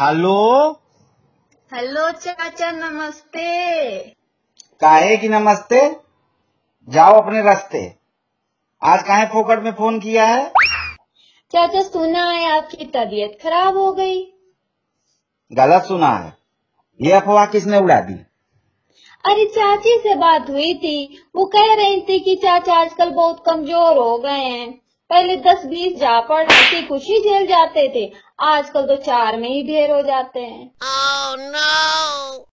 Hello? Hello चाचा नमस्ते। काहे की नमस्ते? जाओ अपने रास्ते। आज काहे फोकट में फ़ोन किया है? चाचा सुना है आपकी तबीयत खराब हो गई। गलत सुना है। ये अफवाह किसने उड़ा दी? अरे चाची से बात हुई थी। वो कह रही थी कि चाचा आजकल बहुत कमज़ोर हो गए हैं। पहले दस बीस जा पड़ थी कुछ ही झेल जाते थे। आजकल तो चार में ही ढेर हो जाते हैं। Oh, no!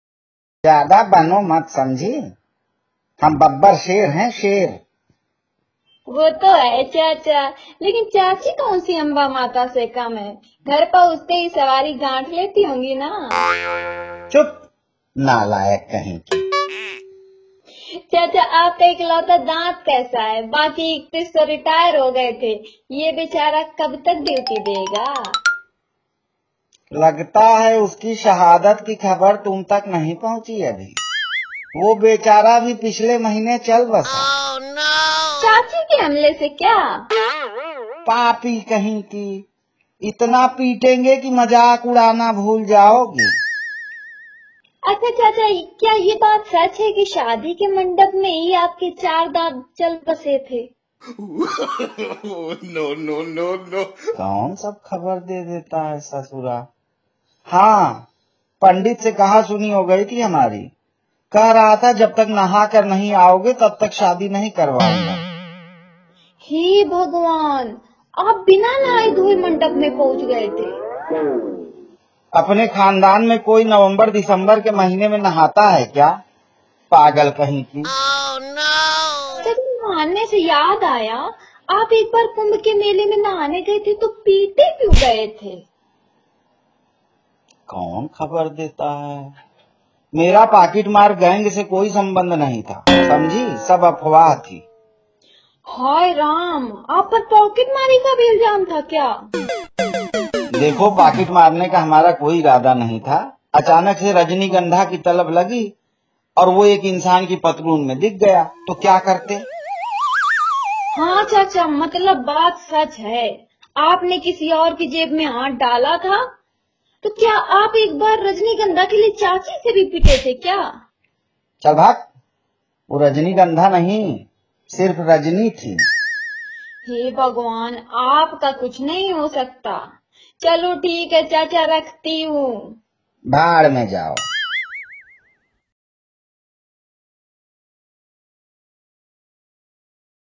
ज़्यादा बनो मत समझी। हम बब्बर शेर हैं शेर। वो तो है चाचा। लेकिन चाची कौन सी अम्बा माता से कम है? घर पहुँचते ही सवारी गांठ लेती होंगी ना। चुप। नालायक कहीं की। चाचा आपका इकलौता दांत कैसा है? बाकी इकतीस तो रिटायर हो गए थे। ये बेचारा कब तक ड्यूटी देगा? लगता है उसकी शहादत की खबर तुम तक नहीं पहुँची अभी। वो बेचारा भी पिछले महीने चल बसा। चाची के हमले से क्या? पापी कहीं की। इतना पीटेंगे कि मज़ाक उड़ाना भूल जाओगे। अच्छा चाचा क्या ये बात सच है कि शादी के मंडप में ही आपके चार दांत चल बसे थे? नो नो नो नो कौन सब खबर दे देता है ससुरा? हाँ पंडित से कहा सुनी हो गई थी हमारी। कह रहा था जब तक नहा कर नहीं आओगे तब तक शादी नहीं करवाऊँगा। हे भगवान आप बिना नहाए धोए मंडप में पहुँच गए थे। अपने खानदान में कोई नवंबर दिसंबर के महीने में नहाता है क्या? पागल कहीं की। जब नहाने से याद आया आप एक बार कुंभ के मेले में नहाने गए थे तो पीते क्यों गए थे? कौन खबर देता है? मेरा पाकिट मार गैंग से कोई संबंध नहीं था। समझी? सब अफवाह थी। हाय राम आप पर पॉकेट मारी का भी इल्ज़ाम था क्या? देखो पाकिट मारने का हमारा कोई इरादा नहीं था। अचानक से रजनीगंधा की तलब लगी और वो एक इंसान की पतलून में दिख गया। तो क्या करते? हाँ चाचा मतलब बात सच है। आपने किसी और की जेब में हाथ डाला था? तो क्या आप एक बार रजनीगंधा के लिए चाची से भी पिटे थे क्या? चल भाग। वो रजनीगंधा नहीं सिर्फ़ रजनी थी। हे भगवान आपका कुछ नहीं हो सकता। चलो ठीक है चाचा रखती हूँ। भाड़ में जाओ।